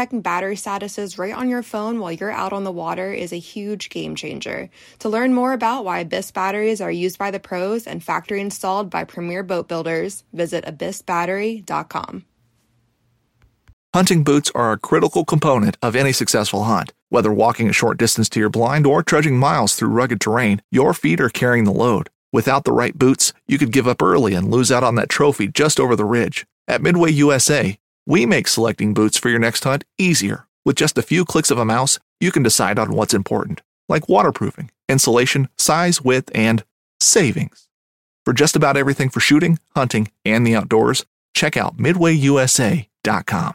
checking battery statuses right on your phone while you're out on the water is a huge game changer. To learn more about why Abyss batteries are used by the pros and factory installed by premier boat builders, visit abyssbattery.com. Hunting boots are a critical component of any successful hunt. Whether walking a short distance to your blind or trudging miles through rugged terrain, your feet are carrying the load. Without the right boots, you could give up early and lose out on that trophy just over the ridge. At Midway USA, we make selecting boots for your next hunt easier. With just a few clicks of a mouse, you can decide on what's important, like waterproofing, insulation, size, width, and savings. For just about everything for shooting, hunting, and the outdoors, check out midwayusa.com.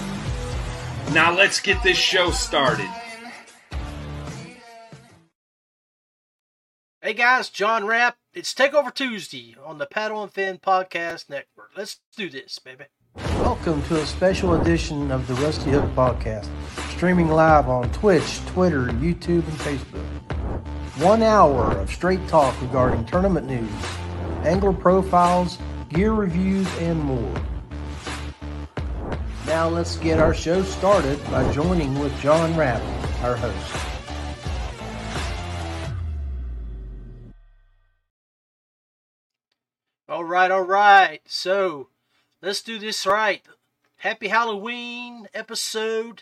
Now let's get this show started. Hey guys, John Rapp. It's Takeover Tuesday on the Paddle and Fin Podcast Network. Let's do this, baby. Welcome to a special edition of the Rusty Hook Podcast, streaming live on Twitch, Twitter, YouTube, and Facebook. One hour of straight talk regarding tournament news, angler profiles, gear reviews, and more. Now let's get our show started by joining with John Rapp, our host. All right, all right. So let's do this right. Happy Halloween episode.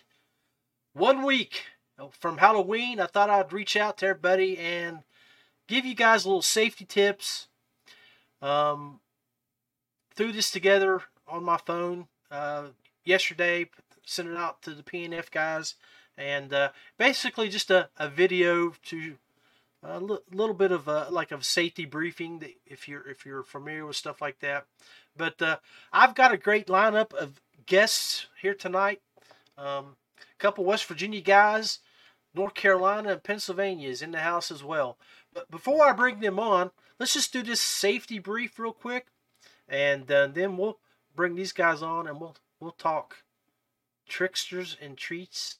One week from Halloween, I thought I'd reach out to everybody and give you guys a little safety tips. Um, threw this together on my phone uh, yesterday, sent it out to the PNF guys, and uh, basically just a, a video to a l- little bit of a like a safety briefing if you're if you're familiar with stuff like that. But uh, I've got a great lineup of guests here tonight. Um, a couple West Virginia guys, North Carolina and Pennsylvania is in the house as well. But before I bring them on, let's just do this safety brief real quick, and uh, then we'll bring these guys on and we'll we'll talk tricksters and treats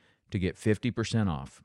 to get 50% off.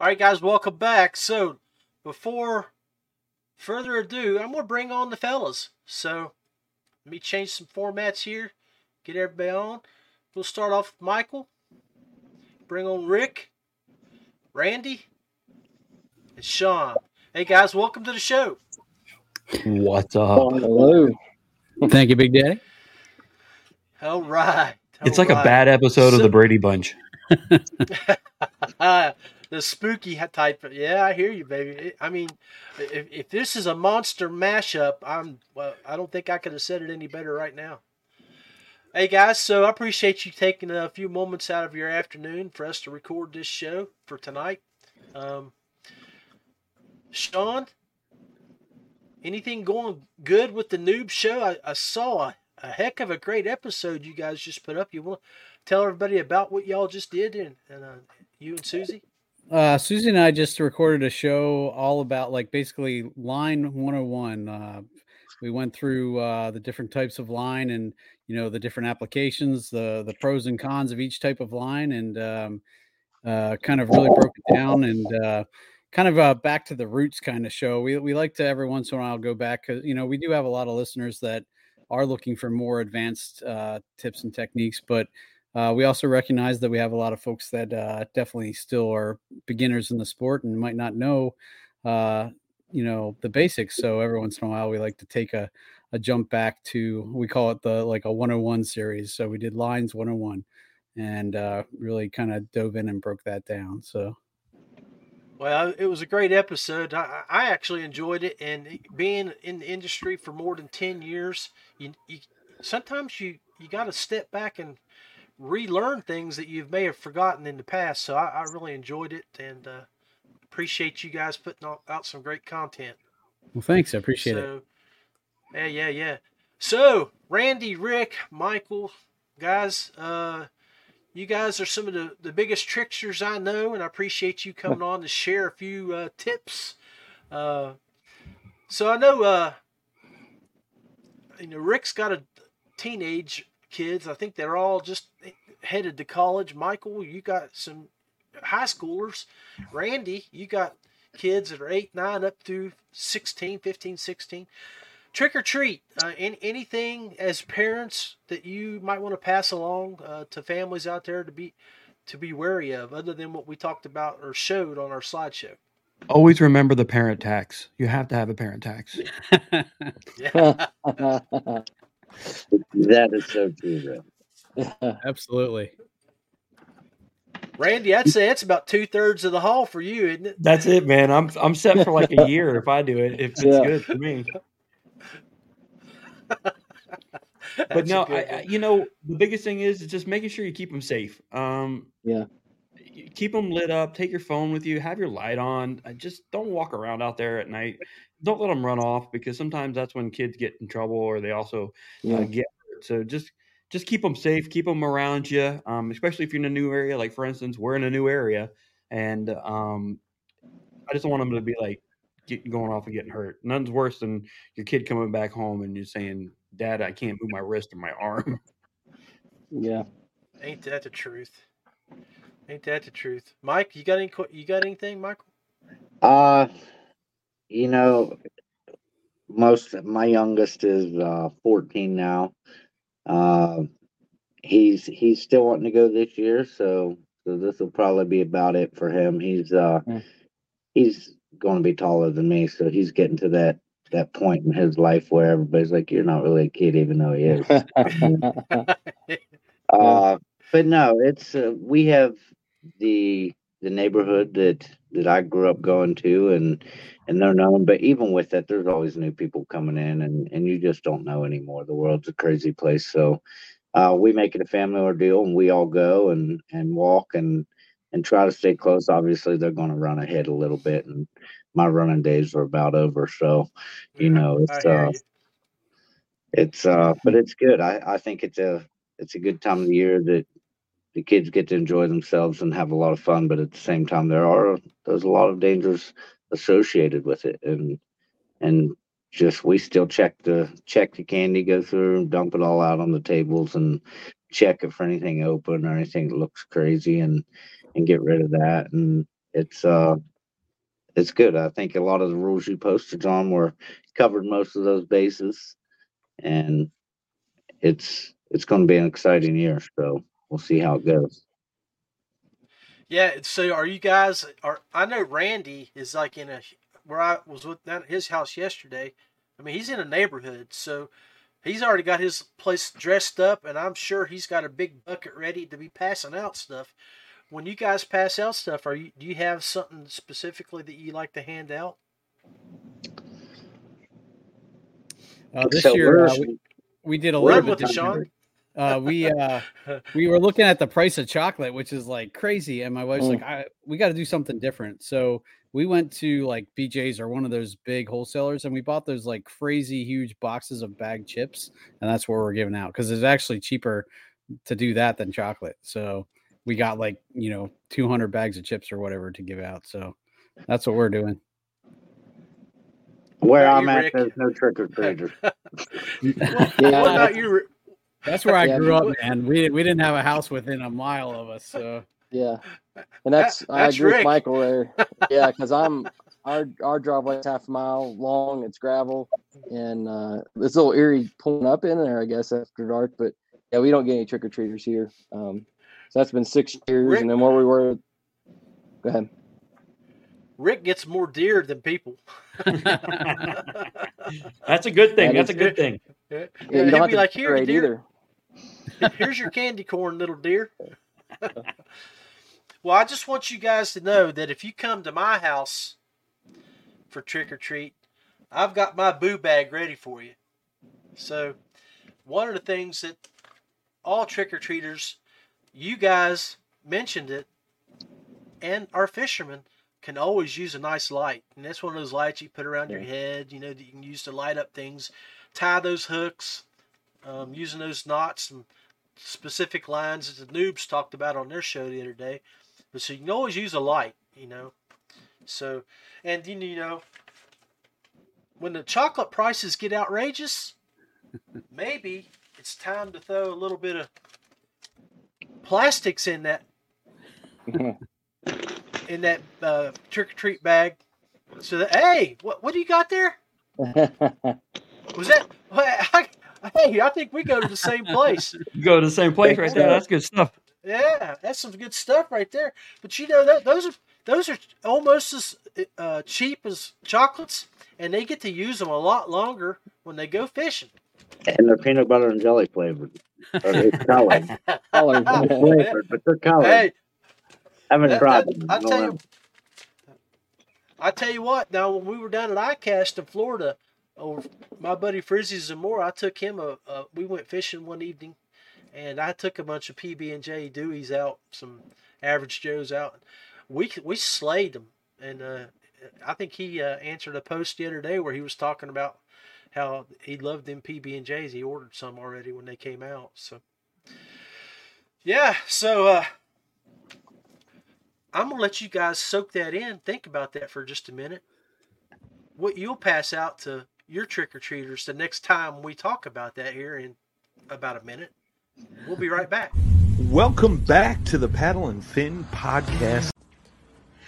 All right, guys, welcome back. So, before further ado, I'm going to bring on the fellas. So, let me change some formats here, get everybody on. We'll start off with Michael, bring on Rick, Randy, and Sean. Hey, guys, welcome to the show. What's up? Oh, hello. Thank you, Big Daddy. All right. It's all like a bad episode of the Brady Bunch. the spooky type. Of, yeah, I hear you, baby. I mean, if, if this is a monster mashup, I'm. Well, I don't think I could have said it any better right now. Hey guys, so I appreciate you taking a few moments out of your afternoon for us to record this show for tonight. Um, Sean, anything going good with the noob show? I, I saw a, a heck of a great episode you guys just put up. You want to tell everybody about what y'all just did and, and uh, you and Susie? Uh, Susie and I just recorded a show all about like basically line 101. Uh, we went through uh, the different types of line and you know the different applications, the the pros and cons of each type of line, and um, uh, kind of really broke it down and uh, kind of uh, back to the roots kind of show. We we like to every once in a while go back because you know we do have a lot of listeners that are looking for more advanced uh, tips and techniques, but uh, we also recognize that we have a lot of folks that uh, definitely still are beginners in the sport and might not know, uh, you know, the basics. So every once in a while, we like to take a, a jump back to we call it the like a 101 series. So we did lines 101 and uh, really kind of dove in and broke that down. So Well, it was a great episode. I, I actually enjoyed it, and being in the industry for more than ten years, you, you sometimes you you got to step back and relearn things that you may have forgotten in the past. So I, I really enjoyed it, and uh, appreciate you guys putting out, some great content. well, thanks, I appreciate it. Yeah, yeah, yeah. So, Randy, Rick, Michael, guys, uh, you guys are some of the, the biggest tricksters I know, and I appreciate you coming on to share a few uh, tips. Uh, so I know, uh, you know, Rick's got a teenage kids. I think they're all just headed to college. Michael, you got some high schoolers. Randy, you got kids that are 8, 9 up through 16, 15, 16. Trick or treat, uh, in, anything as parents that you might want to pass along uh, to families out there to be to be wary of, other than what we talked about or showed on our slideshow? Always remember the parent tax. You have to have a parent tax. Yeah. that is so true, Rick. Absolutely. Randy, I'd say it's about two thirds of the haul for you, isn't it? That's it, man. I'm I'm set for like a year if I do it. If it's Yeah. good for me. but no, I, I, you know, the biggest thing is just making sure you keep them safe. Um, Yeah. keep them lit up. Take your phone with you. Have your light on. Just don't walk around out there at night. Don't let them run off because sometimes that's when kids get in trouble or they also uh, get hurt. So just just keep them safe. Keep them around you, um, especially if you're in a new area. Like for instance, we're in a new area, and um, I just don't want them to be like get, going off and getting hurt. None's worse than your kid coming back home and you're saying, "Dad, I can't move my wrist or my arm." Yeah. Ain't that the truth? Ain't that the truth? Mike, you got any? You got anything, Michael? Uh, you know, most my youngest is uh 14 now. Uh, he's he's still wanting to go this year, so so this will probably be about it for him. He's uh Mm. he's going to be taller than me, so he's getting to that that point in his life where everybody's like, "You're not really a kid," even though he is. Uh, but no, it's uh, we have the the neighborhood that that I grew up going to, and and they're known. But even with that, there's always new people coming in, and and you just don't know anymore. The world's a crazy place, so uh, we make it a family ordeal, and we all go and and walk and and try to stay close. Obviously, they're going to run ahead a little bit, and my running days are about over. So, you know, it's uh, it's uh, but it's good. I I think it's a it's a good time of the year that the kids get to enjoy themselves and have a lot of fun. But at the same time, there are there's a lot of dangers associated with it, and and just we still check the check the candy, go through dump it all out on the tables, and check it for anything open or anything that looks crazy, and and get rid of that. And it's uh it's good. I think a lot of the rules you posted, John, were covered most of those bases, and it's it's going to be an exciting year. So we'll see how it goes. Yeah. So, are you guys? Are I know Randy is like in a where I was with down at his house yesterday. I mean, he's in a neighborhood, so he's already got his place dressed up, and I'm sure he's got a big bucket ready to be passing out stuff. When you guys pass out stuff, are you do you have something specifically that you like to hand out? Uh, this So year we're- uh, we, we did a Run little bit with it, different. Sean. Uh, we uh, we were looking at the price of chocolate, which is like crazy, and my wife's Mm. like, I, "We got to do something different." So we went to like BJ's or one of those big wholesalers, and we bought those like crazy huge boxes of bag chips, and that's what we're giving out because it's actually cheaper to do that than chocolate. So we got like you know 200 bags of chips or whatever to give out. So that's what we're doing. Where about I'm you, at, Rick? there's no trick or treaters. What Yeah. about you? Ri- That's where I Yeah. grew up, man. We we didn't have a house within a mile of us, so. Yeah, and that's I that's agree Rick. with Michael there. Yeah, because I'm our our driveway's half a mile long. It's gravel, and uh, it's a little eerie pulling up in there, I guess, after dark. But yeah, we don't get any trick or treaters here. Um, so that's been six years, Rick- and then where we were. Go ahead. Rick gets more deer than people. That's a good thing. That That's a good thing. Yeah, Yeah, you don't have be to like, "Here, decorate deer. either. Here's your candy corn, little deer. well, I just want you guys to know that if you come to my house for trick or treat, I've got my boo bag ready for you. So, one of the things that all trick or treaters, you guys mentioned it, and our fishermen can always use a nice light. And that's one of those lights you put around your head, you know, that you can use to light up things, tie those hooks, um, using those knots and specific lines that the noobs talked about on their show the other day. But so you can always use a light, you know. So, and you you know, when the chocolate prices get outrageous, maybe it's time to throw a little bit of plastics in that in that uh, trick or treat bag. So that hey, what what do you got there? Was that? I, hey, I think we go to the same place. You go to the same place right there. That's good stuff. Yeah, that's some good stuff right there. But you know that those are those are almost as uh, cheap as chocolates, and they get to use them a lot longer when they go fishing. And they're peanut butter and jelly flavored. Or they're colored. colored. They're flavored, but they're colored. Hey, I haven't that- tried that- them. I tell you, I tell you what. Now, when we were down at ICAST in Florida, over my buddy Frizzy Zamora, I took him a, a. We went fishing one evening, and I took a bunch of PB and J Deweys out, some average Joes out. We we slayed them, and uh, I think he uh, answered a post the other day where he was talking about how he loved them PB and J's. He ordered some already when they came out. So yeah, so uh, I'm gonna let you guys soak that in. Think about that for just a minute. What you'll pass out to your trick or treaters the next time we talk about that here in about a minute. We'll be right back. Welcome back to the Paddle and Fin podcast.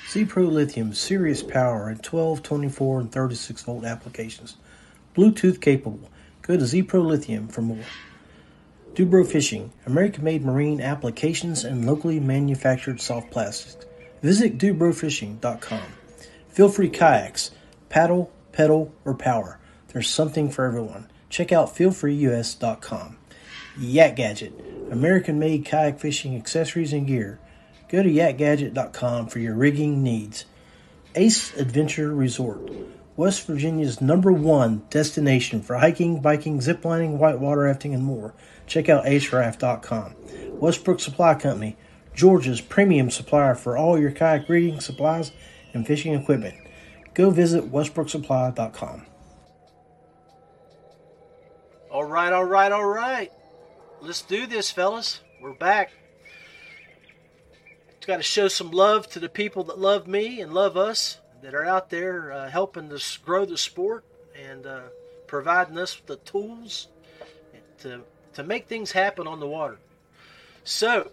ZPRO Lithium serious power in 12, 24, and 36 volt applications. Bluetooth capable. Go to ZPRO Lithium for more. DuBro Fishing, American made marine applications and locally manufactured soft plastics. Visit dubrofishing.com. Feelfree kayaks, paddle, pedal, or power. There's something for everyone. Check out feelfreeus.com. YakGadget, American made kayak fishing accessories and gear. Go to yakgadget.com for your rigging needs. Ace Adventure Resort, West Virginia's number one destination for hiking, biking, ziplining, whitewater rafting, and more. Check out aceraft.com. Westbrook Supply Company, Georgia's premium supplier for all your kayak rigging supplies and fishing equipment. Go visit westbrooksupply.com. All right, all right, all right. Let's do this, fellas. We're back. Got to show some love to the people that love me and love us that are out there uh, helping us grow the sport and uh, providing us with the tools to to make things happen on the water. So,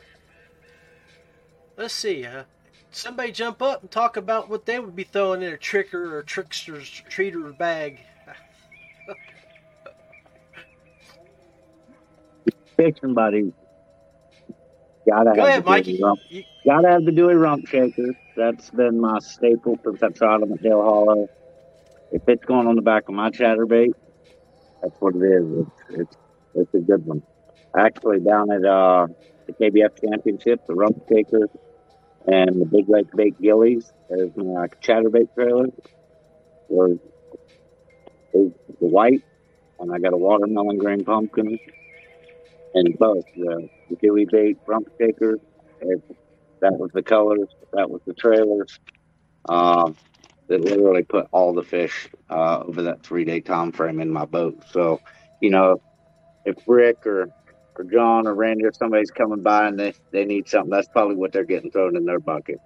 let's see. Uh, somebody jump up and talk about what they would be throwing in a tricker or trickster's treater bag. Fishing buddies. Gotta Go have ahead, the Mikey. Rump. You- Gotta have the Dewey rump shakers. That's been my staple since I tried them at Dale Hollow. If it's going on the back of my chatterbait, that's what it is. It's it's, it's a good one. Actually, down at uh, the KBF Championship, the rump Shaker and the Big Lake Bait Gillies as my chatterbait trailer was is the white, and I got a watermelon green pumpkin, and both the, the Dewey bait rump shakers. It, that was the colors. That was the trailers. Um, that literally put all the fish uh, over that three day time frame in my boat. So, you know, if Rick or or John or Randy or somebody's coming by and they, they need something, that's probably what they're getting thrown in their bucket.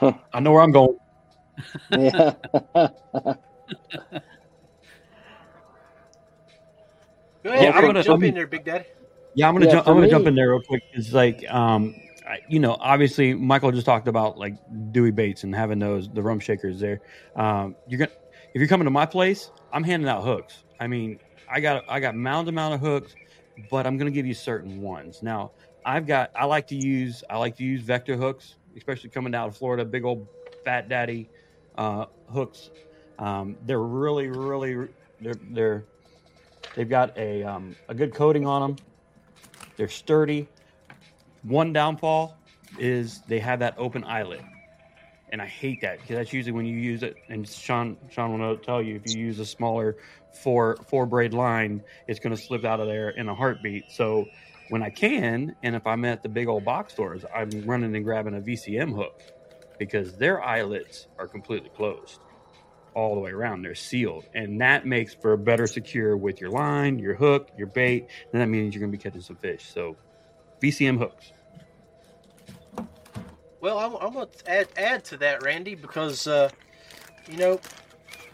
I know where I'm going. Yeah. Go ahead, Yeah, I'm gonna- jump I'm- in there, Big Daddy. Yeah, I'm gonna Yeah, jump. I'm gonna me- jump in there real quick. It's like, um, I, you know, obviously Michael just talked about like Dewey Baits and having those the rump shakers there. Um, you're gonna if you're coming to my place, I'm handing out hooks. I mean, I got I got mound amount of hooks, but I'm gonna give you certain ones. Now, I've got I like to use I like to use vector hooks, especially coming down to Florida. Big old fat daddy uh, hooks. Um, they're really really they're they're they've got a um, a good coating on them. They're sturdy. One downfall is they have that open eyelet, and I hate that because that's usually when you use it. And Sean, Sean will tell you if you use a smaller four four braid line, it's going to slip out of there in a heartbeat. So when I can, and if I'm at the big old box stores, I'm running and grabbing a VCM hook because their eyelets are completely closed all the way around. They're sealed, and that makes for a better secure with your line, your hook, your bait, and that means you're going to be catching some fish. So, VCM hooks. Well, I'm, I'm going to add, add to that, Randy, because, uh, you know,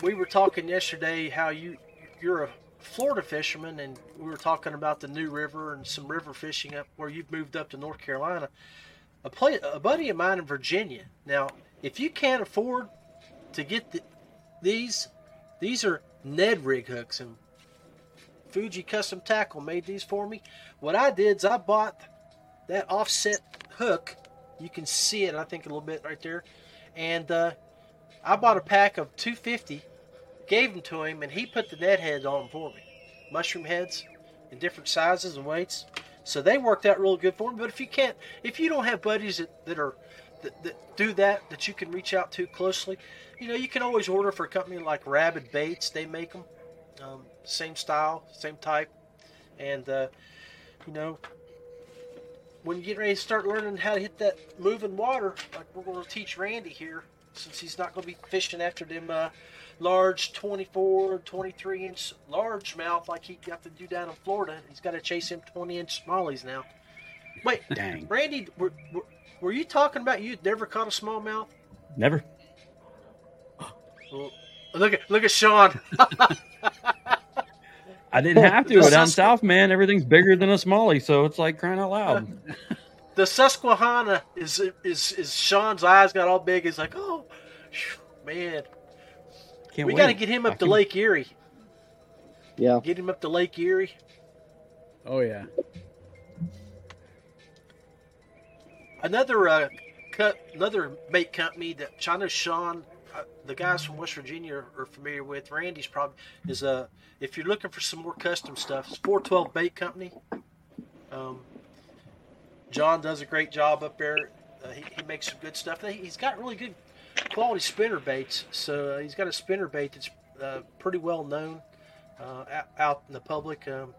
we were talking yesterday how you, you're a Florida fisherman, and we were talking about the New River and some river fishing up where you've moved up to North Carolina. A, play, a buddy of mine in Virginia. Now, if you can't afford to get the, these, these are Ned rig hooks, and Fuji Custom Tackle made these for me. What I did is I bought that offset hook. You can see it, I think, a little bit right there. And uh, I bought a pack of 250, gave them to him, and he put the Ned heads on for me. Mushroom heads in different sizes and weights. So they worked out real good for me. But if you can't, if you don't have buddies that, that are that, that do that, that you can reach out to closely, you know, you can always order for a company like Rabid Baits. They make them, um, same style, same type, and uh, you know, when you get ready to start learning how to hit that moving water, like we're going to teach Randy here, since he's not going to be fishing after them uh, large 24, 23 inch largemouth like he got to do down in Florida. He's got to chase him 20 inch smallies now. Wait, Dang. Randy, were, were, were you talking about you'd never caught a smallmouth? Never. Well, look at look at Sean. I didn't have to. The Down south, man, everything's bigger than a smallie, so it's like crying out loud. the Susquehanna is is is Sean's eyes got all big. He's like, oh, man, Can't we got to get him up I to can- Lake Erie. Yeah. Get him up to Lake Erie. Oh yeah. Another uh, cut, another bait company that know Sean, uh, the guys from West Virginia are, familiar with. Randy's probably is uh, if you're looking for some more custom stuff, it's 412 Bait Company. Um, John does a great job up there. Uh, he, he makes some good stuff. He- He's got really good quality spinner baits. So uh, he's got a spinner bait that's uh, pretty well known out, out in the public. Um,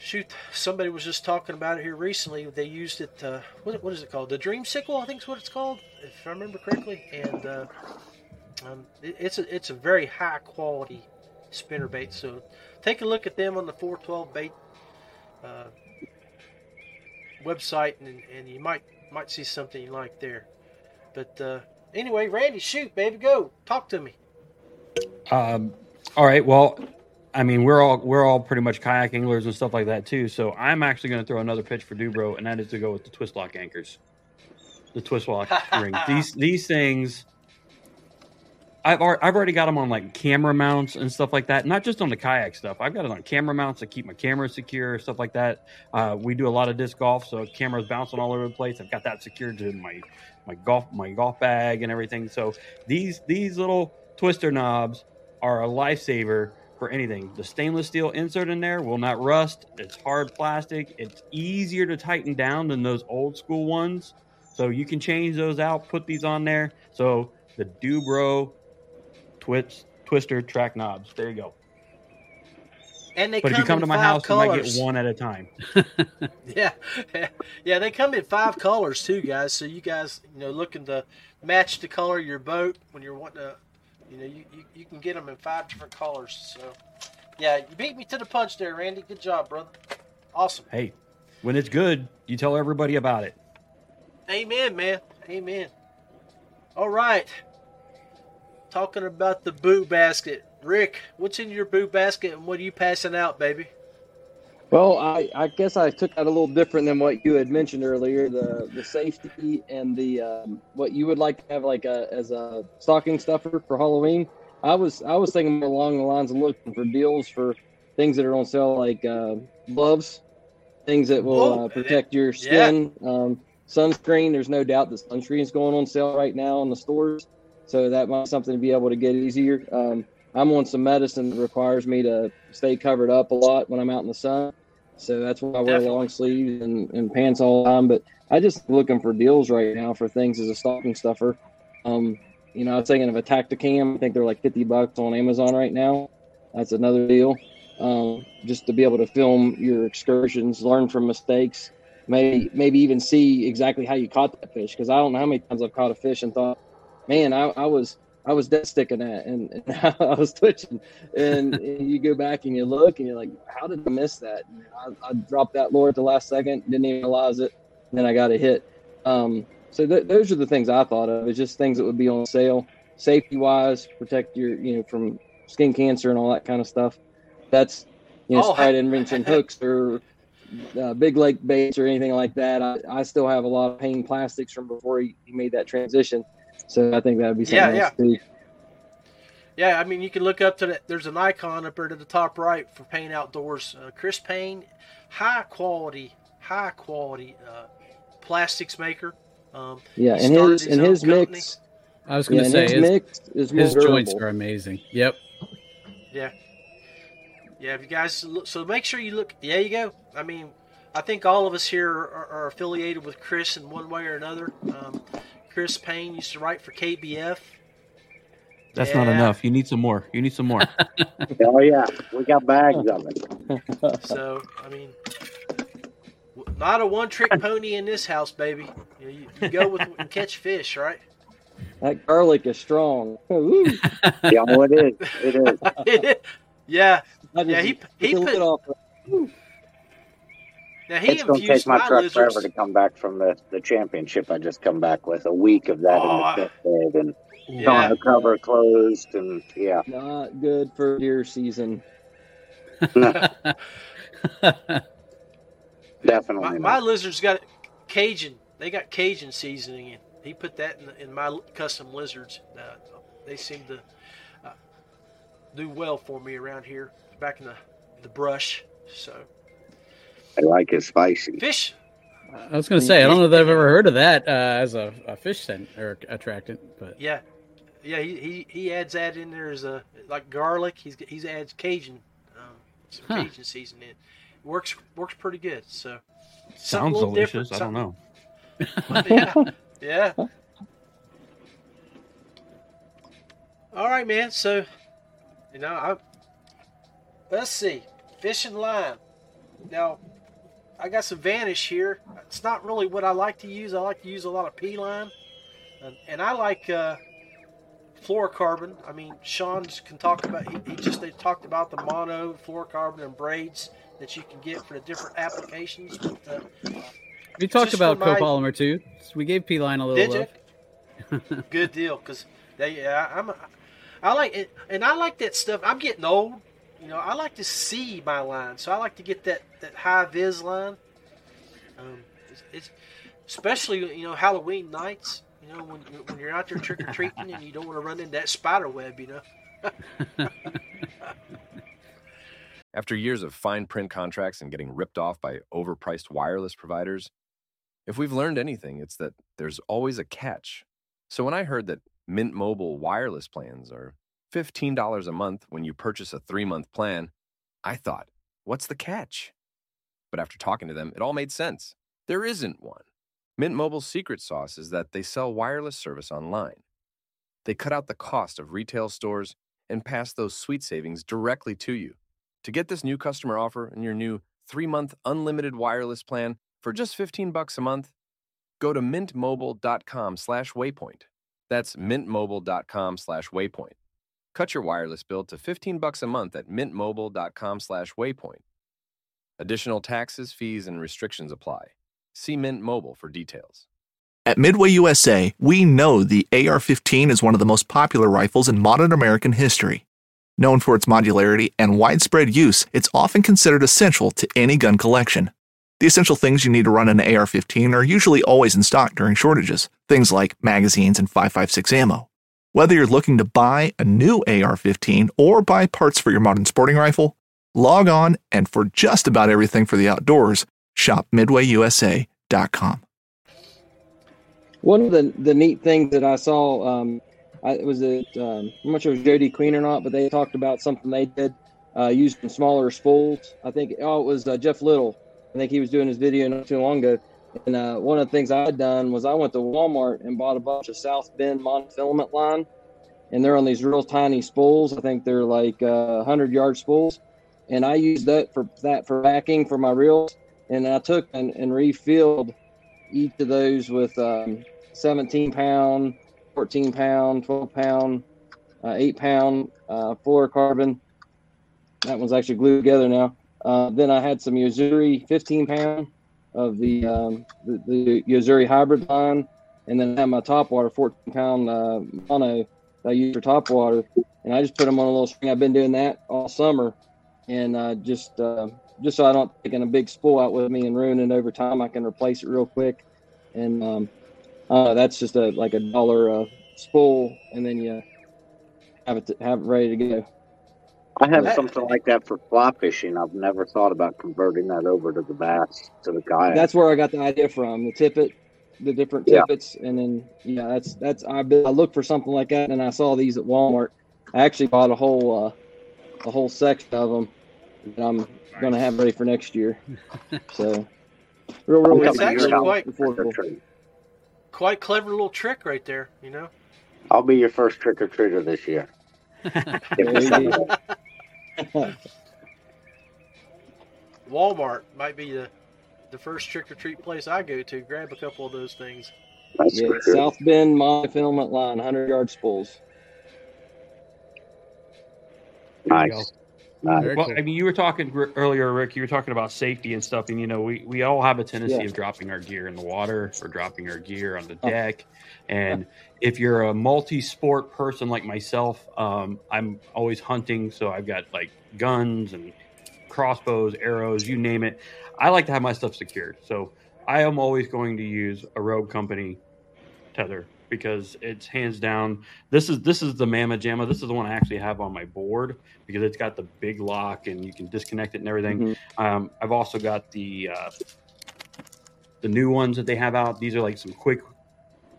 shoot, somebody was just talking about it here recently. They used it. Uh, what, what is it called? The Dreamsicle, I think is what it's called, if I remember correctly. And uh, um, it, it's a it's a very high quality spinner bait. So take a look at them on the 412 bait uh, website, and, and you might might see something you like there. But uh, anyway, Randy, shoot, baby, go talk to me. Um, all right. Well, I mean, we're all we're all pretty much kayak anglers and stuff like that too. So I'm actually going to throw another pitch for DuBro, and that is to go with the twist lock anchors, the twist lock ring. These these things, I've I've already got them on like camera mounts and stuff like that. Not just on the kayak stuff. I've got it on camera mounts to keep my camera secure, stuff like that. Uh, we do a lot of disc golf, so cameras bouncing all over the place. I've got that secured to my my golf my golf bag and everything. So these these little twister knobs are a lifesaver for anything. The stainless steel insert in there will not rust. It's hard plastic. It's easier to tighten down than those old school ones. So you can change those out, put these on there. So the DuBro twist twister track knobs. There you go. And they but if you come to my house, colors. you might get one at a time. Yeah, yeah, they come in five colors too, guys. So you guys, you know, looking to match the color of your boat when you're wanting to, you know, you, you, you can get them in five different colors. So, yeah, you beat me to the punch there, Randy. Good job, brother. Awesome. Hey, when it's good, you tell everybody about it. Amen, man. Amen. All right. Talking about the boo basket, Rick. What's in your boo basket, and what are you passing out, baby? Well, I, I guess I took that a little different than what you had mentioned earlier. The the safety and the um, what you would like to have like a as a stocking stuffer for Halloween. I was I was thinking more along the lines of looking for deals for things that are on sale, like uh, gloves, things that will Oh, uh, protect your skin. Um, sunscreen. There's no doubt that sunscreen is going on sale right now in the stores, so that might be something to be able to get easier. Um, I'm on some medicine that requires me to stay covered up a lot when I'm out in the sun. So that's why I wear Definitely. long sleeves and, and pants all the time. But I just looking for deals right now for things as a stocking stuffer. Um, you know, I was thinking of a Tactacam. I think they're like 50 bucks on Amazon right now. That's another deal. Um, just to be able to film your excursions, learn from mistakes, maybe maybe even see exactly how you caught that fish. Because I don't know how many times I've caught a fish and thought, man, I, I was I was dead sticking that and, and I was twitching. And, and you go back and you look and you're like, how did I miss that? I, I dropped that lure at the last second, didn't even realize it. And then I got a hit. Um, so th- those are the things I thought of. It's just things that would be on sale, safety wise, protect your you know from skin cancer and all that kind of stuff. That's you know, Oh, I didn't mention hooks or uh, big lake baits or anything like that. I, I still have a lot of Payne plastics from before he, he made that transition. So I think that would be something Yeah, else too. Yeah, I mean, you can look up to that. There's an icon up there to the top right for Payne Outdoors. Uh, Chris Payne, high quality, high quality uh, plastics maker. Um, Yeah, he and started his and his company. mix. I was going to and say his his, mix is more his joints are amazing. Yep. Yeah. Yeah, if you guys look, so make sure you look. Yeah, you go. I mean, I think all of us here are, are affiliated with Chris in one way or another. Um, Chris Payne used to write for KBF. That's not enough. You need some more. You need some more. Oh yeah, we got bags of it. So I mean, not a one-trick pony in this house, baby. You, you, you go with and catch fish, right? That garlic is strong. Yeah, oh, it is. It is. yeah, yeah. He he the lid put. off. Now he It's going to take my my truck lizards. forever to come back from the, the championship I just come back with. A week of that Oh, in the pit bed and Yeah. tonneau cover closed and yeah. Not good for deer season. Definitely My, not. my lizards got Cajun. They got Cajun seasoning in. He put that in, in my custom lizards. Uh, they seem to uh, do well for me around here, back in the the brush. So I like it spicy. fish. I was going to say I don't know that I've ever heard of that uh, as a, a fish scent or attractant, but Yeah, yeah. He, he, he adds that in there as a like garlic. He's he adds Cajun, um, some Huh. Cajun seasoning. in. Works works pretty good. So Sounds little different, delicious. I don't know. yeah, yeah. All right, man. So, you know, I let's see, fishing line. Now, I got some Vanish here. It's not really what I like to use. I like to use a lot of P-Line, and, and I like uh, fluorocarbon. I mean, Sean can talk about. He, he just they talked about the mono fluorocarbon and braids that you can get for the different applications. But, uh, we talked about my- copolymer too. So we gave P-Line a little Did love. you? Good deal, because they. Yeah, I'm. I like it, and I like that stuff. I'm getting old. You know, I like to see my line, so I like to get that that high vis line. Um, it's, it's especially you know Halloween nights. You know when when you're out there trick or treating and you don't want to run into that spider web. You know. After years of fine print contracts and getting ripped off by overpriced wireless providers, if we've learned anything, it's that there's always a catch. So when I heard that Mint Mobile wireless plans are $15 a month when you purchase a three month plan, I thought, what's the catch? But after talking to them, it all made sense. There isn't one. Mint Mobile's secret sauce is that they sell wireless service online. They cut out the cost of retail stores and pass those sweet savings directly to you. To get this new customer offer and your new 3-month unlimited wireless plan for just 15 bucks a month, go to mintmobile.com slash waypoint. That's mintmobile.com/waypoint. Cut your wireless bill to 15 bucks a month at mintmobile.com/waypoint. Additional taxes, fees, and restrictions apply. See Mint Mobile for details. At Midway USA, we know the AR 15 is one of the most popular rifles in modern American history. Known for its modularity and widespread use, it's often considered essential to any gun collection. The essential things you need to run an AR 15 are usually always in stock during shortages, things like magazines and 5.56 ammo. Whether you're looking to buy a new AR 15 or buy parts for your modern sporting rifle, log on and for just about everything for the outdoors, shop midwayusa.com. One of the the neat things that I saw, um, I was it. Um, I'm not sure if Jody Queen or not, but they talked about something they did uh, using smaller spools. I think oh, it was uh, Jeff Little. I think he was doing his video not too long ago. And uh, one of the things I had done was I went to Walmart and bought a bunch of South Bend monofilament line, and they're on these real tiny spools. I think they're like uh, hundred yard spools, and I used that for that for backing for my reels. And I took and, and refilled each of those with um, 17 pound, 14 pound, 12 pound, uh, 8 pound uh, fluorocarbon. That one's actually glued together now. Uh, then I had some Yo-Zuri 15 pound of the, um, the, the Yo-Zuri hybrid line. And then I had my top water 14 pound uh, mono that I use for top water. And I just put them on a little string. I've been doing that all summer. And uh, just uh, just so I don't taking a big spool out with me and ruin it over time, I can replace it real quick. And um, uh, that's just a like a dollar uh, spool, and then you have it have it ready to go. I have That- something like that for fly fishing. I've never thought about converting that over to the bass to the kayak. That's where I got the idea from. The tippet, the different Yeah. tippets, and then yeah, that's that's I been- I looked for something like that, and I saw these at Walmart. I actually bought a whole uh, a whole section of them that I'm gonna have ready for next year. So real, real It's actually quite- for trick or treat. Quite clever little trick right there, you know. I'll be your first trick or treater this year. Walmart might be the the first trick or treat place I go to. Grab a couple of those things. That's yeah, for. South Bend monofilament line, hundred yard spools. Nice. Nice. Well, I mean, you were talking earlier, Rick. You were talking about safety and stuff, and you know, we, we all have a tendency Yeah. of dropping our gear in the water or dropping our gear on the Oh. deck. And if you're a multi-sport person like myself, um, I'm always hunting, so I've got like guns and crossbows, arrows, you name it. I like to have my stuff secured, so I am always going to use a Rogue Company tether because it's hands down. This is this is the Mama Jamma. This is the one I actually have on my board because it's got the big lock and you can disconnect it and everything. Um, I've also got the uh, the new ones that they have out. These are like some quick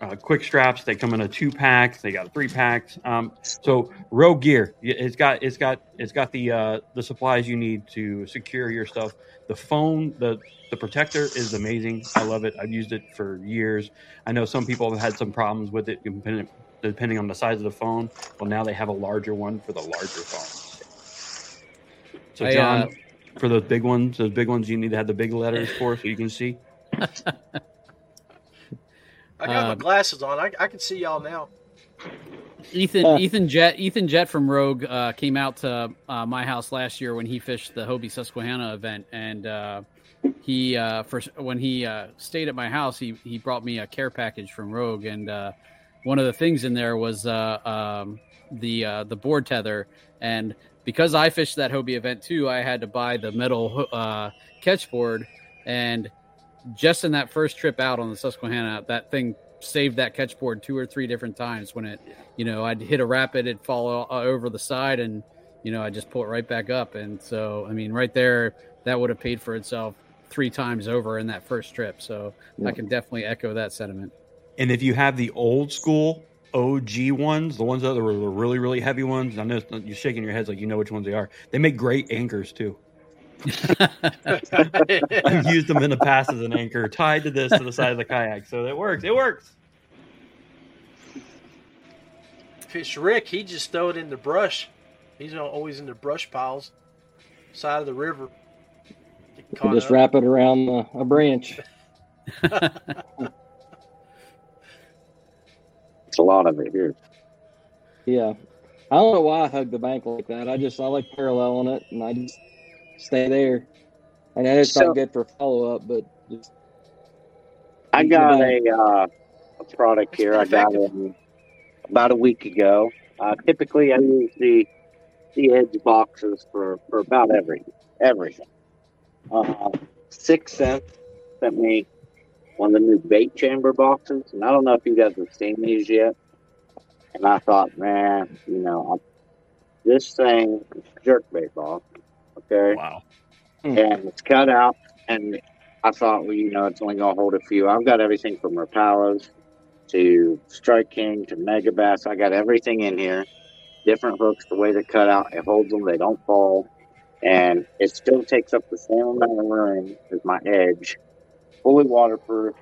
uh, quick straps. They come in a two pack. They got three packs. Um, so Rogue Gear, it's got it's got it's got the uh, the supplies you need to secure your stuff. The phone, the the protector is amazing. I love it. I've used it for years. I know some people have had some problems with it depending, depending on the size of the phone. Well, now they have a larger one for the larger phones. So, I, John, uh, for those big ones, those big ones, you need to have the big letters for so you can see. I got my Um, glasses on. I, I can see y'all now. Ethan Uh. Ethan Jet Ethan Jet from Rogue uh, came out to uh, my house last year when he fished the Hobie Susquehanna event, and uh, he uh, first when he uh, stayed at my house, he he brought me a care package from Rogue, and uh, one of the things in there was uh, um, the uh, the board tether, and because I fished that Hobie event too, I had to buy the metal uh, catch board, and just in that first trip out on the Susquehanna, that thing saved that catch board two or three different times when it, you know, I'd hit a rapid, it'd fall uh, over the side, and you know, I just pull it right back up. And so, I mean, right there, that would have paid for itself three times over in that first trip. So I can definitely echo that sentiment. And if you have the old school OG ones, the ones that were the really, really heavy ones, I know you're shaking your heads like you know which ones they are. They make great anchors too. I've used them in the past as an anchor, tied to this to the side of the kayak, so it works. It works. Fish Rick, he just throw it in the brush. He's always in the brush piles, side of the river. Get You caught just up. wrap it around uh, a branch. It's a lot of it here. Yeah. I don't know why I hug the bank like that. I just I like paralleling it and I just stay there. And I know it's So- not good for follow up, but just I got a uh, a product here. I got it about a week ago. Uh, typically, I use the the edge boxes for, for about every everything. Uh, 6th Sense sent me one of the new bait chamber boxes, and I don't know if you guys have seen these yet. And I thought, man, you know, I, this thing is a jerkbait box, okay? Wow. Hmm. And it's cut out, and I thought, well, you know, it's only gonna hold a few. I've got everything from Rapalas to Strike King to Megabass. I got everything in here. Different hooks, the way they're cut out, it holds them, they don't fall. And it still takes up the same amount of room as my edge. Fully waterproof.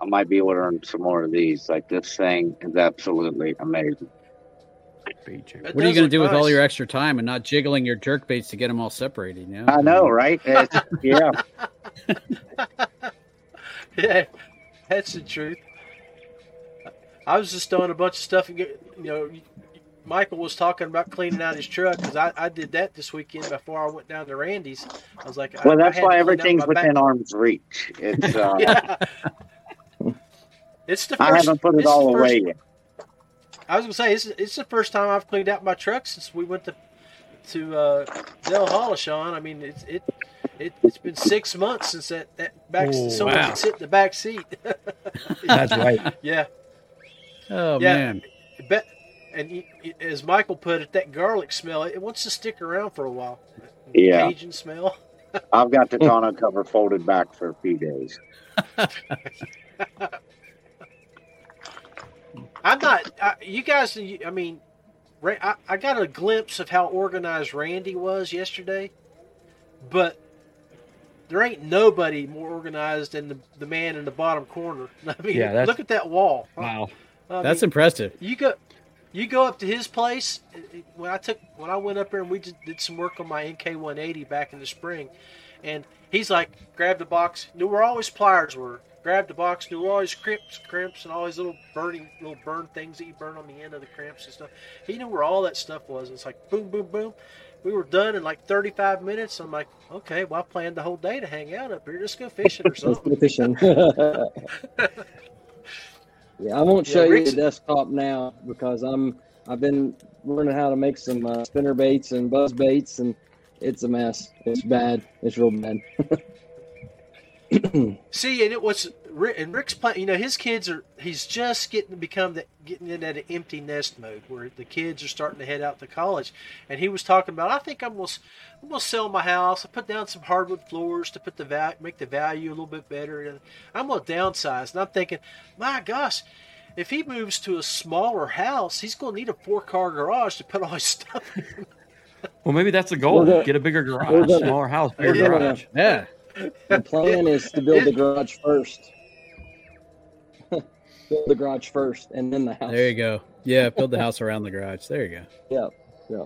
I might be able to earn some more of these. Like this thing is absolutely amazing. What are you going to do with all your extra time and not jiggling your jerk baits to get them all separated? You know? I know, right? It's- yeah. yeah, that's the truth. I was just throwing a bunch of stuff. and get- You know, Michael was talking about cleaning out his truck because I, I did that this weekend before I went down to Randy's. I was like, Well, I that's had to why everything's within back. arm's reach. It's uh, yeah. It's the first. I haven't put it it's the all first- away yet. I was gonna say it's, it's the first time I've cleaned out my truck since we went to to uh, Del Hollishawn. I mean, it's it, it it's been six months since that that back Oh, someone wow. could sit in the back seat. That's right. Yeah. Oh Yeah. man. Bet, and you, as Michael put it, that garlic smell it wants to stick around for a while. Yeah. Cajun smell. I've got the tonneau cover folded back for a few days. I'm not. I, you guys. I mean, I, I got a glimpse of how organized Randy was yesterday, but there ain't nobody more organized than the, the man in the bottom corner. I mean, Yeah, look at that wall. Wow. I That's mean, impressive. You go, you go up to his place. When I took, when I went up there and we just did some work on my NK 180 back in the spring, and he's like, grab the box, knew where all his pliers were. Grabbed the box, knew where all his crimps, crimps, and all his little burning, little burn things that you burn on the end of the crimps and stuff. He knew where all that stuff was. It's like boom, boom, boom. We were done in like 35 minutes. I'm like, okay, well, I planned the whole day to hang out up here. Let's go fishing or something. Let's go fishing. yeah, I won't Yeah, show you the desktop now because I'm I've been learning how to make some uh, spinner baits and buzz baits, and it's a mess. It's bad. It's real bad. See, and it was Ri- and Rick's playing. You know, his kids are. He's just getting to become that, getting in that empty nest mode where the kids are starting to head out to college. And he was talking about, I think I'm gonna, s- I'm gonna sell my house. I put down some hardwood floors to put the val- make the value a little bit better. And I'm gonna downsize. And I'm thinking, my gosh. If he moves to a smaller house, he's going to need a four-car garage to put all his stuff in. Well, maybe that's the goal. Gonna, Get a bigger garage, gonna- smaller house, we're bigger gonna- garage. Yeah. The plan is to build the garage first. Build the garage first, and then the house. There you go. Yeah, build the house around the garage. There you go. Yeah, yeah.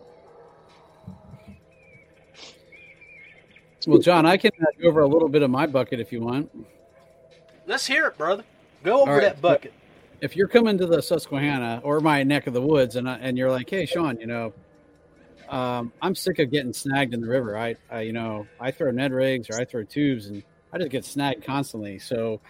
Well, John, I can go over a little bit of my bucket if you want. Let's hear it, brother. Go over All right, that bucket. If you're coming to the Susquehanna or my neck of the woods, and I, and you're like, "Hey, Sean, you know, um, I'm sick of getting snagged in the river. I, I, you know, I throw Ned rigs or I throw tubes, and I just get snagged constantly. So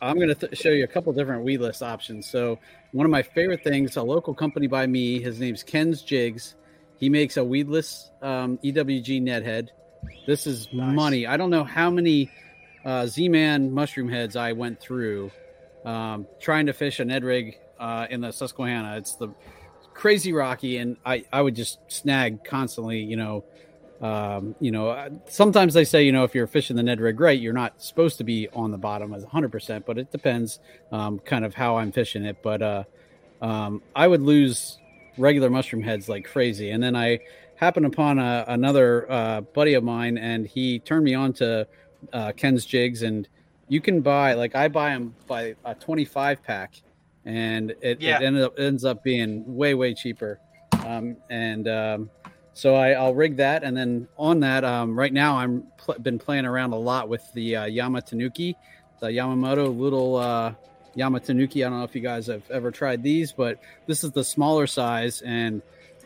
I'm going to th- show you a couple different weedless options. So one of my favorite things, a local company by me, his name's Ken's Jigs. He makes a weedless um, EWG Ned head. This is money. I don't know how many uh, Z-Man mushroom heads I went through um, trying to fish a Ned rig uh, in the Susquehanna. It's the crazy rocky, and I, I would just snag constantly. You know, um, you know. uh, Sometimes they say, you know, if you're fishing the Ned rig right, you're not supposed to be on the bottom as 100, percent but it depends, um, kind of how I'm fishing it. But uh, um, I would lose regular mushroom heads like crazy, and then I happened upon a, another uh, buddy of mine, and he turned me on to uh, Ken's jigs, and you can buy like I buy them by a 25 pack, and it, Yeah. it ended up ends up being way way cheaper, um, and um, so I, I'll rig that, and then on that, um, right now I'm pl- been playing around a lot with the uh, Yamatanuki, the Yamamoto little uh, Yamatanuki. I don't know if you guys have ever tried these, but this is the smaller size, and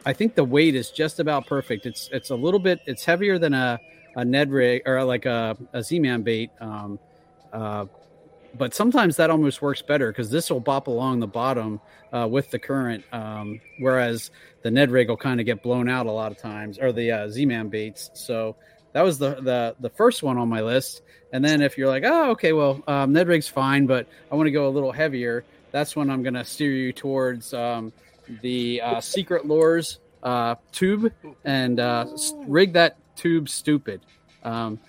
I think the weight is just about perfect. It's it's a little bit it's heavier than a a Ned rig or like a, a Z-Man bait. Um, uh, but sometimes that almost works better because this will bop along the bottom uh, with the current, um, whereas the Ned rig will kind of get blown out a lot of times, or the uh, Z-Man baits. So that was the, the the first one on my list. And then if you're like, oh, okay, well, um, Ned rig's fine, but I want to go a little heavier, that's when I'm going to steer you towards um, the uh, Secret Lures uh, tube and uh, rig that tube stupid. Um,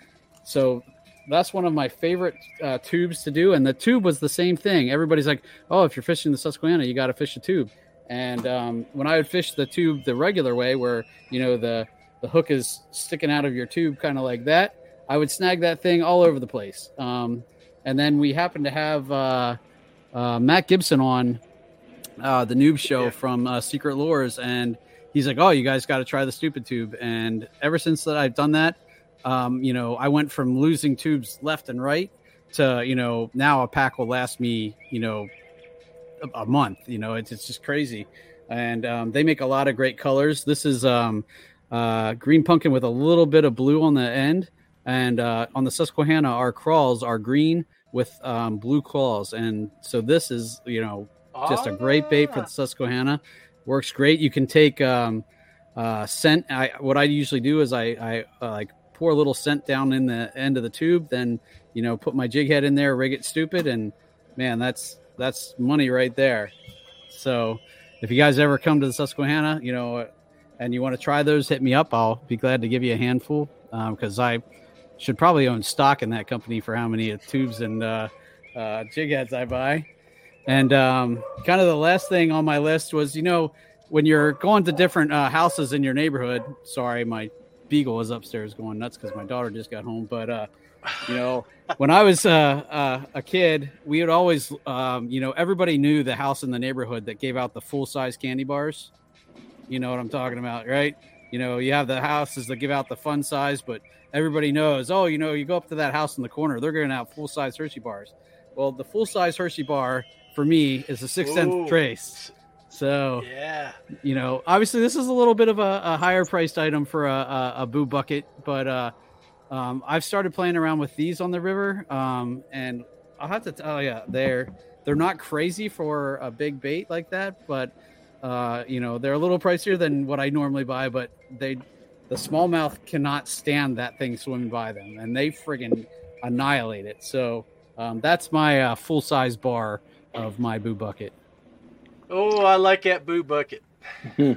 so that's one of my favorite uh, tubes to do. And the tube was the same thing. Everybody's like, oh, if you're fishing the Susquehanna, you got to fish a tube. And um, when I would fish the tube the regular way, where you know the the hook is sticking out of your tube, kind of like that, I would snag that thing all over the place. Um, and then we happened to have uh, uh, Matt Gibson on uh, the noob show from uh, Secret Lures, and he's like, "Oh, you guys got to try the stupid tube." And ever since that I've done that, um, you know, I went from losing tubes left and right to you know now a pack will last me you know a, a month. You know, it's it's just crazy, and um, they make a lot of great colors. This is um, uh, green pumpkin with a little bit of blue on the end, and uh, on the Susquehanna, our crawls are green with um, blue claws, and so this is you know just a great bait for the Susquehanna. Works great. You can take um, uh, scent. I what I usually do is I I uh, like pour a little scent down in the end of the tube, then you know put my jig head in there, rig it stupid, and man, that's that's money right there. So if you guys ever come to the Susquehanna, you know, and you want to try those, hit me up. I'll be glad to give you a handful because um, I should probably own stock in that company for how many tubes and uh, uh, jig heads I buy. And um, kind of the last thing on my list was, you know, when you're going to different uh, houses in your neighborhood. Sorry, my beagle is upstairs going nuts because my daughter just got home. But uh, you know, when I was uh, uh, a kid, we would always, um, you know, everybody knew the house in the neighborhood that gave out the full size candy bars. You know what I'm talking about, right? You know, you have the houses that give out the fun size, but everybody knows, oh, you know, you go up to that house in the corner, they're giving out full size Hershey bars. Well, the full size Hershey bar for me is a 6th Sense Trace. So yeah, you know, obviously this is a little bit of a, a higher priced item for a, a, a boo bucket, but uh, um, I've started playing around with these on the river, um, and I'll have to tell you, they're they're not crazy for a big bait like that, but uh, you know they're a little pricier than what I normally buy, but they the smallmouth cannot stand that thing swimming by them, and they friggin' annihilate it. So um, that's my uh, full size bar of my boo bucket. Oh, I like that boo bucket. you're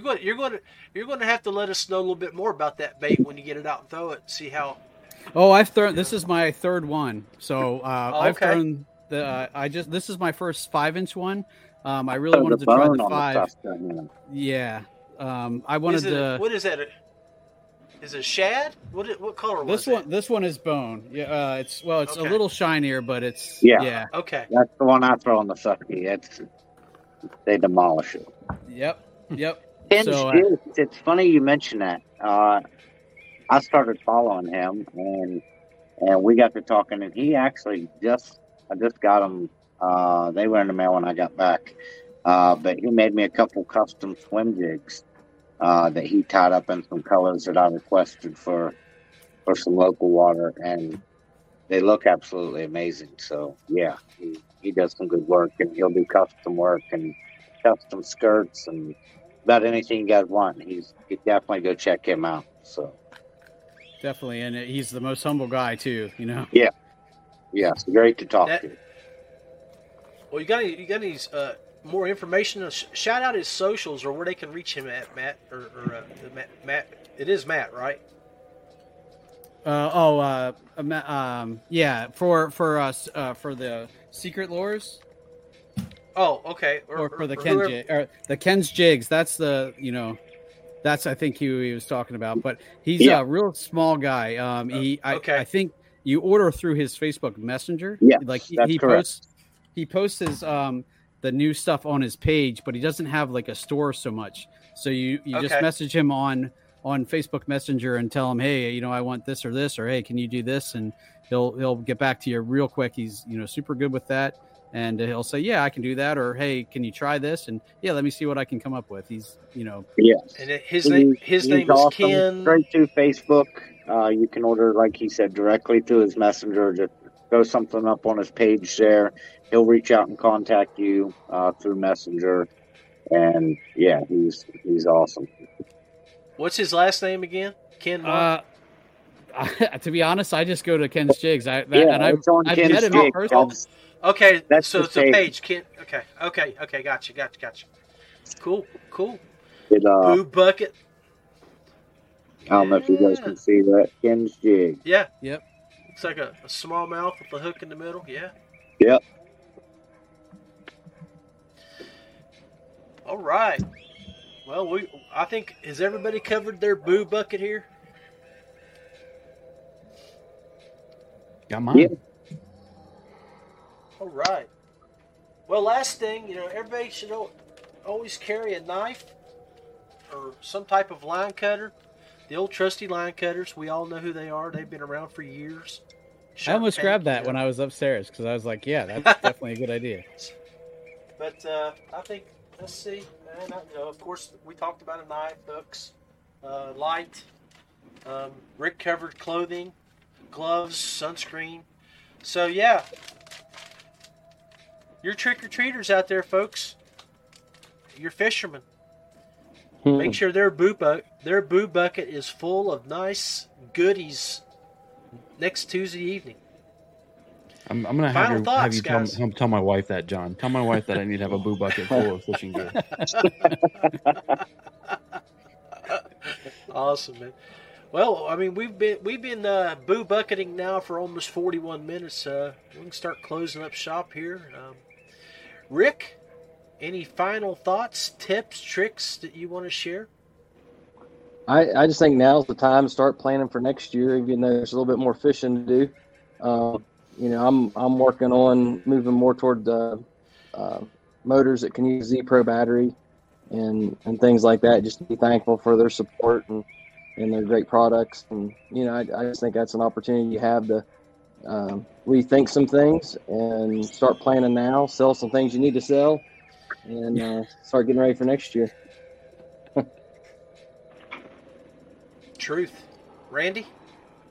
going. You're going to. You're going to have to let us know a little bit more about that bait when you get it out and throw it. See how. Oh, I've thrown. This is my third one. So uh, Oh, I've thrown the. Uh, I just. This is my first five inch one. Um, I really wanted to try the on five. Susquehanna. yeah. Um, I wanted it, to. What is that? Is it shad? What? What color was This one. This one is bone. Yeah. Uh, it's well. It's Okay. a little shinier, but it's. Yeah. Yeah. Okay. That's the one I throw on the Susky. It's they demolish it. Yep. Yep. Ken So, uh, Stitz, it's funny you mention that. Uh, I started following him, and and we got to talking, and he actually just I just got them. Uh, they were in the mail when I got back, uh, but he made me a couple custom swim jigs uh, that he tied up in some colors that I requested for for some local water, and they look absolutely amazing. So yeah, he, he does some good work, and he'll do custom work and custom skirts and about anything you guys want. He's you definitely go check him out. So Definitely, and he's the most humble guy too. You know. yeah, yeah, it's great to talk That- to. Well, you got any? You got any uh, more information? Shout out his socials or where they can reach him at, Matt or, or uh, Matt, Matt. It is Matt, right? Uh, oh, uh, um, yeah, for for us, uh, for the secret lures, Oh, okay. or, for the or Ken whoever- jig, or the Ken's jigs. That's the you know, that's I think who he was talking about. But he's Yeah. a real small guy. Um, he I, okay. I think you order through his Facebook Messenger. Yes, like he, that's he posts he posts his um the new stuff on his page, but he doesn't have like a store so much. So you you just message him on on Facebook Messenger and tell him, hey, you know, I want this or this, or hey, can you do this? And he'll he'll get back to you real quick. He's you know super good with that, and he'll say, yeah, I can do that, or hey, can you try this? And yeah, let me see what I can come up with. He's you know Yes. And it- his name his he's name is. Ken. Straight to Facebook. Uh, you can order, like he said, directly to his messenger. Just throw something up on his page there. He'll reach out and contact you uh, through Messenger. And yeah, he's he's awesome. What's his last name again? Ken. Uh, to be honest, I just go to Ken's Jigs. I that, Yeah, and I've, I've Ken's met him in Jigs. person. That's- okay, that's so the it's a page. page. Ken. Okay, okay, okay. Gotcha, gotcha, gotcha. Cool, cool. It, uh, Boo bucket. I don't know if you guys can see that. Ken's jig. Yeah. Yep. Looks like a, a small mouth with a hook in the middle. Yeah. Yep. All right. Well, we I think has everybody covered their boo bucket here? Got mine. Yeah. All right. Well, last thing, you know, everybody should always carry a knife or some type of line cutter. The old trusty line cutters, we all know who they are. They've been around for years. I almost Sharp grabbed that you when. I was upstairs because I was like, yeah, that's definitely a good idea. But uh, I think let's see. And I, you know, of course, we talked about a knife, hooks, uh, light, um, Rick covered clothing, gloves, sunscreen. So yeah, you're trick or treaters out there, folks. You're fishermen. Hmm. Make sure their boo bu- their boo bucket is full of nice goodies next Tuesday evening. I'm, I'm gonna have, your, thoughts, have you tell, guys. tell my wife that, John. Tell my wife that I need to have a boo bucket full of fishing gear. awesome, man. Well, I mean, we've been we've been uh, boo bucketing now for almost forty-one minutes. Uh, we can start closing up shop here. Um, Rick, any final thoughts, tips, tricks that you want to share? I, I just think now's the time to start planning for next year, even though there's a little bit more fishing to do. Uh, you know, I'm I'm working on moving more toward the uh, motors that can use ZPRO battery and and things like that. Just be thankful for their support and and they're great products. And you know, I, I just think that's an opportunity you have to um, rethink some things and start planning now. Sell some things you need to sell, and uh, start getting ready for next year. Truth, Randy.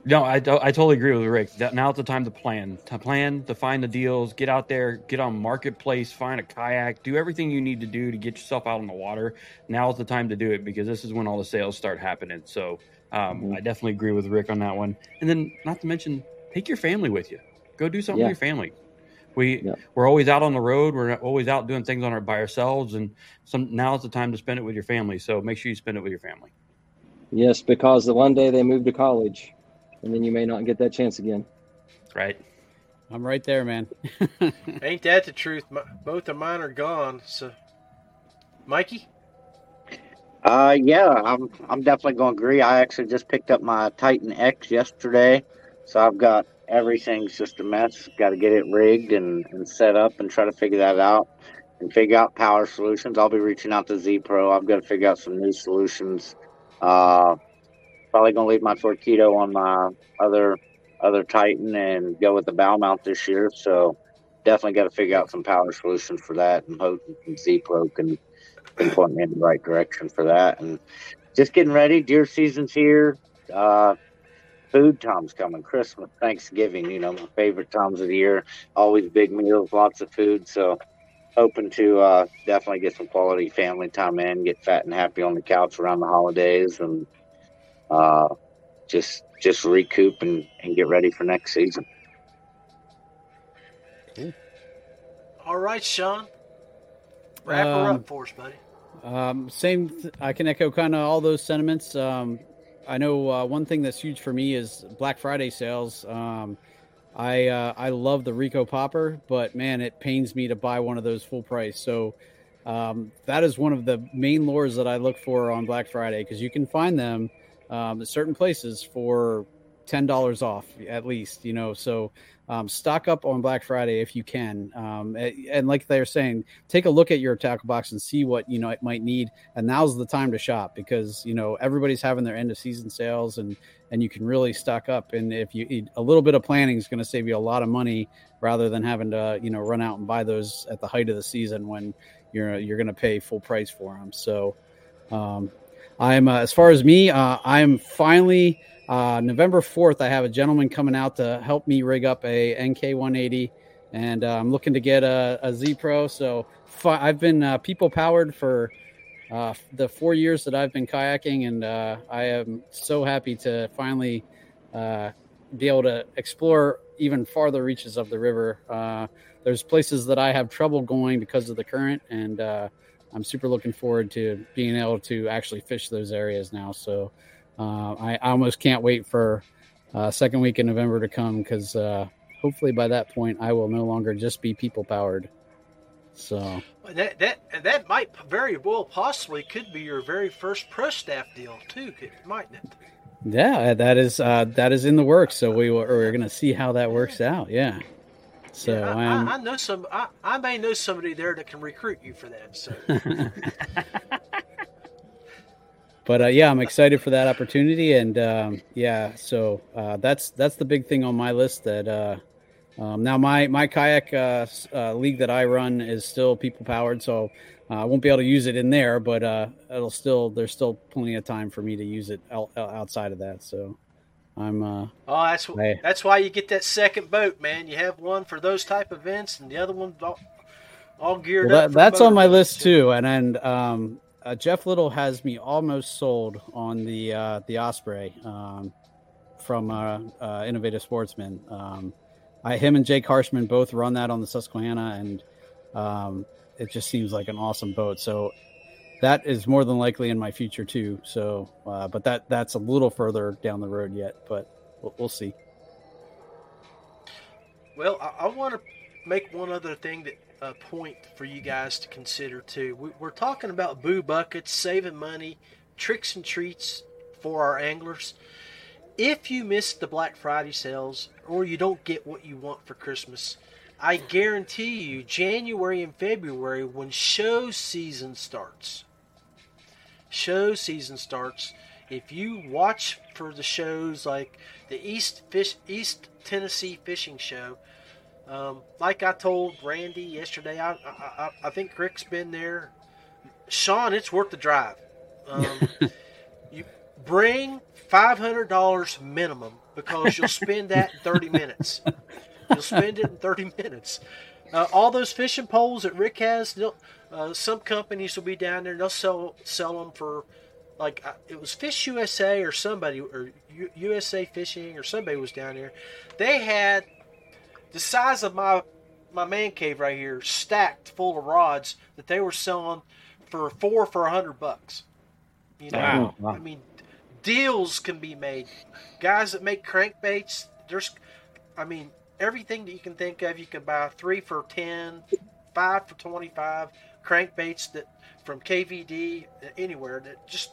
No, I, I totally agree with Rick. That now's the time to plan, to plan, to find the deals, get out there, get on marketplace, find a kayak, do everything you need to do to get yourself out on the water. Now's the time to do it because this is when all the sales start happening. So um, I definitely agree with Rick on that one. And then, not to mention, take your family with you. Go do something Yeah. with your family. We we're always out on the road. We're always out doing things on our by ourselves, and some now's the time to spend it with your family. So make sure you spend it with your family. Yes, because the one day they move to college, and then you may not get that chance again. Right. I'm right there, man. Ain't that the truth? My, both of mine are gone. So, Mikey. Uh, yeah, I'm I'm definitely going to agree. I actually just picked up my Titan X yesterday, so I've got everything's just a mess. Got to get it rigged and, and set up and try to figure that out and figure out power solutions. I'll be reaching out to ZPRO. I've got to figure out some new solutions. Uh, probably going to leave my Torpedo on my other other Titan and go with the bow mount this year. So definitely got to figure out some power solutions for that and hope ZPRO can can point me in the right direction for that. And just getting ready. Deer season's here. Uh, food time's coming. Christmas, Thanksgiving. You know, my favorite times of the year. Always big meals, lots of food. So hoping to uh, definitely get some quality family time in, get fat and happy on the couch around the holidays, and uh, just just recoup and, and get ready for next season. All right, Sean. Wrap her Um, up for us, buddy. Um, same. Th- I can echo kind of all those sentiments. Um, I know uh, one thing that's huge for me is Black Friday sales. Um, I uh, I love the Rico Popper, but man, it pains me to buy one of those full price. So um, that is one of the main lures that I look for on Black Friday because you can find them um, certain places for ten dollars off at least. You know, so um, stock up on Black Friday if you can. Um, and like they're saying, take a look at your tackle box and see what you know it might need. And now's the time to shop because you know everybody's having their end of season sales and and you can really stock up. And if you a little bit of planning is going to save you a lot of money rather than having to you know run out and buy those at the height of the season when you're you're going to pay full price for them. So. Um, I'm uh, as far as me, uh, I'm finally uh, November 4th. I have a gentleman coming out to help me rig up a NK 180, and uh, I'm looking to get a, a ZPRO. So fi- I've been uh, people powered for uh, the four years that I've been kayaking, and I am so happy to finally be able to explore even farther reaches of the river. There's places that I have trouble going because of the current, and I'm super looking forward to being able to actually fish those areas now. So uh, I, I almost can't wait for uh, second week in November to come because uh, hopefully by that point I will no longer just be people powered. So That that that might very well possibly could be your very first pro staff deal too, mightn't it? yeah, that is uh, that is in the works. So we will, we're going to see how that works out. Yeah. So Yeah, I, um, I, I know some. I, I may know somebody there that can recruit you for that. So but uh, yeah, I'm excited for that opportunity, and um, yeah, so uh, that's that's the big thing on my list. That uh, um, now my my kayak uh, uh, league that I run is still people powered, so uh, I won't be able to use it in there, but uh, it'll still there's still plenty of time for me to use it out, outside of that. So I'm uh, oh, that's I- that's why you get that second boat, man. You have one for those type events, and the other one all, all geared Well, up. that, for that's on my events. list too, and and um, uh, Jeff Little has me almost sold on the uh, the Osprey um, from uh, uh, Innovative Sportsman. Um, I, him and Jake Harshman both run that on the Susquehanna, and um, it just seems like an awesome boat. So that is more than likely in my future too. So, uh, but that that's a little further down the road yet, but we'll, we'll see. Well, I, I want to make one other thing that a point for you guys to consider too. We, we're talking about boo buckets, saving money, tricks and treats for our anglers. If you miss the Black Friday sales or you don't get what you want for Christmas, I guarantee you, January and February, when show season starts, show season starts, if you watch for the shows like the East Fish East Tennessee Fishing Show, um, like I told Randy yesterday, I, I, I think Rick's been there. Sean, it's worth the drive. Um, you bring five hundred dollars minimum because you'll spend that in thirty minutes. You'll spend it in thirty minutes. Uh, all those fishing poles that Rick has, uh, some companies will be down there. They'll sell sell them for like uh, it was Fish USA or somebody or U- USA Fishing or somebody was down there. They had the size of my my man cave right here, stacked full of rods that they were selling for four for a hundred bucks. You know, wow. I mean, deals can be made. Guys that make crankbaits, there's, I mean, everything that you can think of, you can buy three for ten, five for 25 crankbaits that from KVD anywhere that just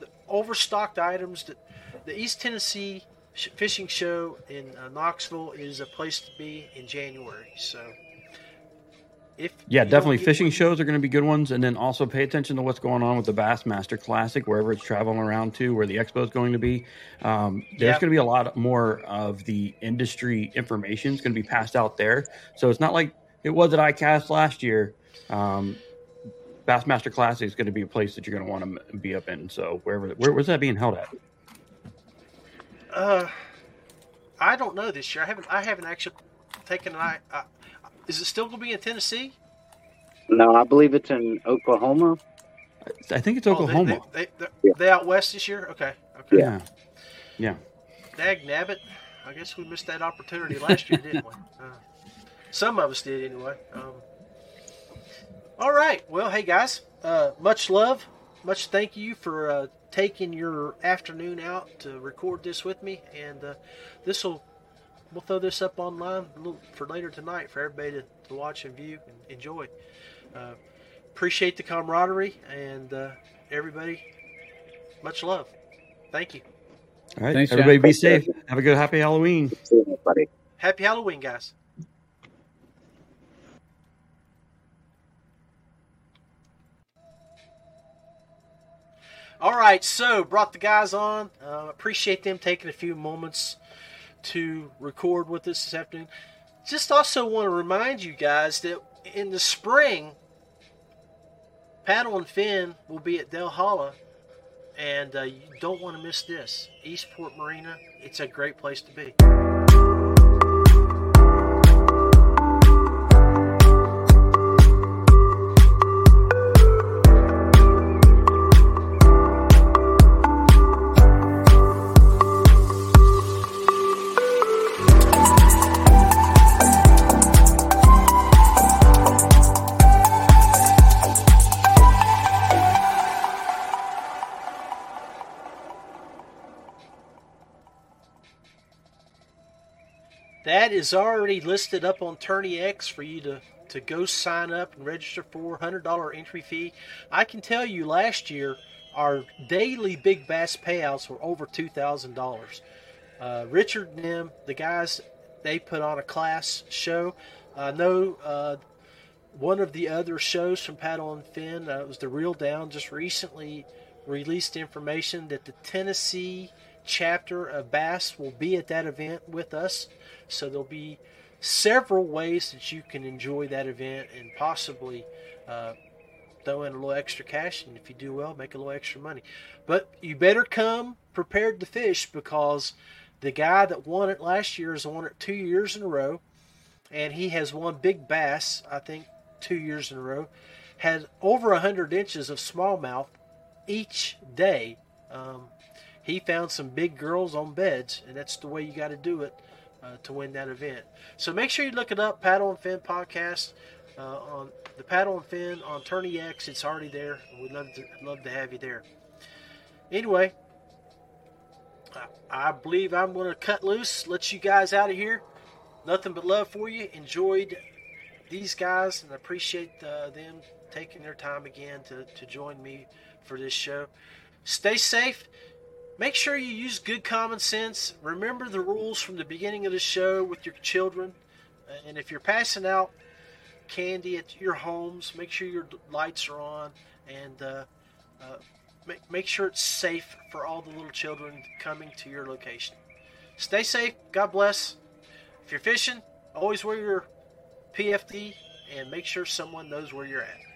the overstocked items that the East Tennessee fishing show in uh, Knoxville is a place to be in January. So, if yeah, definitely fishing shows are going to be good ones, and then also pay attention to what's going on with the Bassmaster Classic wherever it's traveling around to, where the expo is going to be. Um, there's yeah. going to be a lot more of the industry information is going to be passed out there. So it's not like it was at ICAST last year. Um, Bassmaster Classic is going to be a place that you're going to want to be up in. So wherever, where was that being held at? Uh, I don't know this year. I haven't. I haven't actually taken an eye. Uh, is it still going to be in Tennessee? No, I believe it's in Oklahoma. I think it's Oklahoma. Oh, they, they, they, they, out west this year. Okay. Okay. Yeah. Yeah. Dag nabbit. I guess we missed that opportunity last year, didn't we? Uh, some of us did, anyway. Um, all right. Well, hey guys. Uh, much love. Much thank you for uh, taking your afternoon out to record this with me, and uh, this will we'll throw this up online for later tonight for everybody to, to watch and view and enjoy. Uh, appreciate the camaraderie and uh, everybody. Much love. Thank you. All right, Thanks, everybody, John. be safe. Have a good happy Halloween. Happy Halloween, guys. All right, so brought the guys on. Uh, appreciate them taking a few moments to record with us this afternoon. Just also want to remind you guys that in the spring, Paddle and Fin will be at Dale and uh, you don't want to miss this. Eastport Marina, it's a great place to be. Is already listed up on TourneyX for you to, to go sign up and register for. $100 entry fee. I can tell you last year, our daily big bass payouts were over $2,000. Uh, Richard them, the guys, they put on a class show. I know uh, one of the other shows from Paddle and Fin, uh, it was the Reel Down, just recently released information that the Tennessee chapter of Bass will be at that event with us. So there'll be several ways that you can enjoy that event and possibly uh, throw in a little extra cash. And if you do well, make a little extra money. But you better come prepared to fish because the guy that won it last year has won it two years in a row. And he has won big bass, I think, two years in a row. Had over 100 inches of smallmouth each day. Um, he found some big girls on beds, and that's the way you got to do it. Uh, to win that event. So make sure you look it up, Paddle and Fin podcast uh, on the Paddle and Fin on TourneyX. It's already there. We'd love to love to have you there. Anyway, I, I believe I'm going to cut loose, let you guys out of here. Nothing but love for you. Enjoyed these guys and appreciate uh, them taking their time again to, to join me for this show. Stay safe. Make sure you use good common sense. Remember the rules from the beginning of the show with your children. Uh, and if you're passing out candy at your homes, make sure your lights are on and uh, uh, make, make sure it's safe for all the little children coming to your location. Stay safe. God bless. If you're fishing, always wear your PFD and make sure someone knows where you're at.